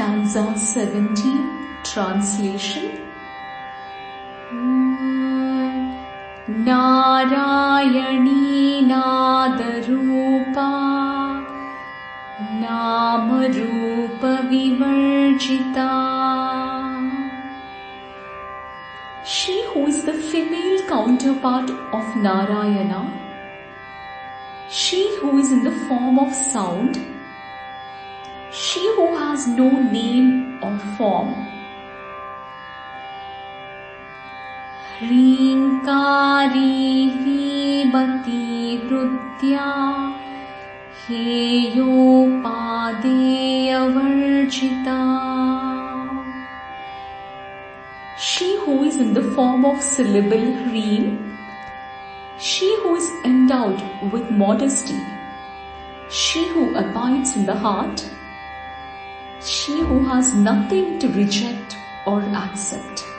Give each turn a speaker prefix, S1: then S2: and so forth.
S1: stanza 17 translation Narayani नादरूपा vivarjita. She who is the female counterpart of Narayana, she who is in the form of sound she who has no name or form. ह्रीङ्कारी ह्रीमती हृद्या हेयोपादेयवर्जिता She who is in the form of syllable Hreem, she who is endowed with modesty, she who abides in the heart, she who has nothing to reject or accept.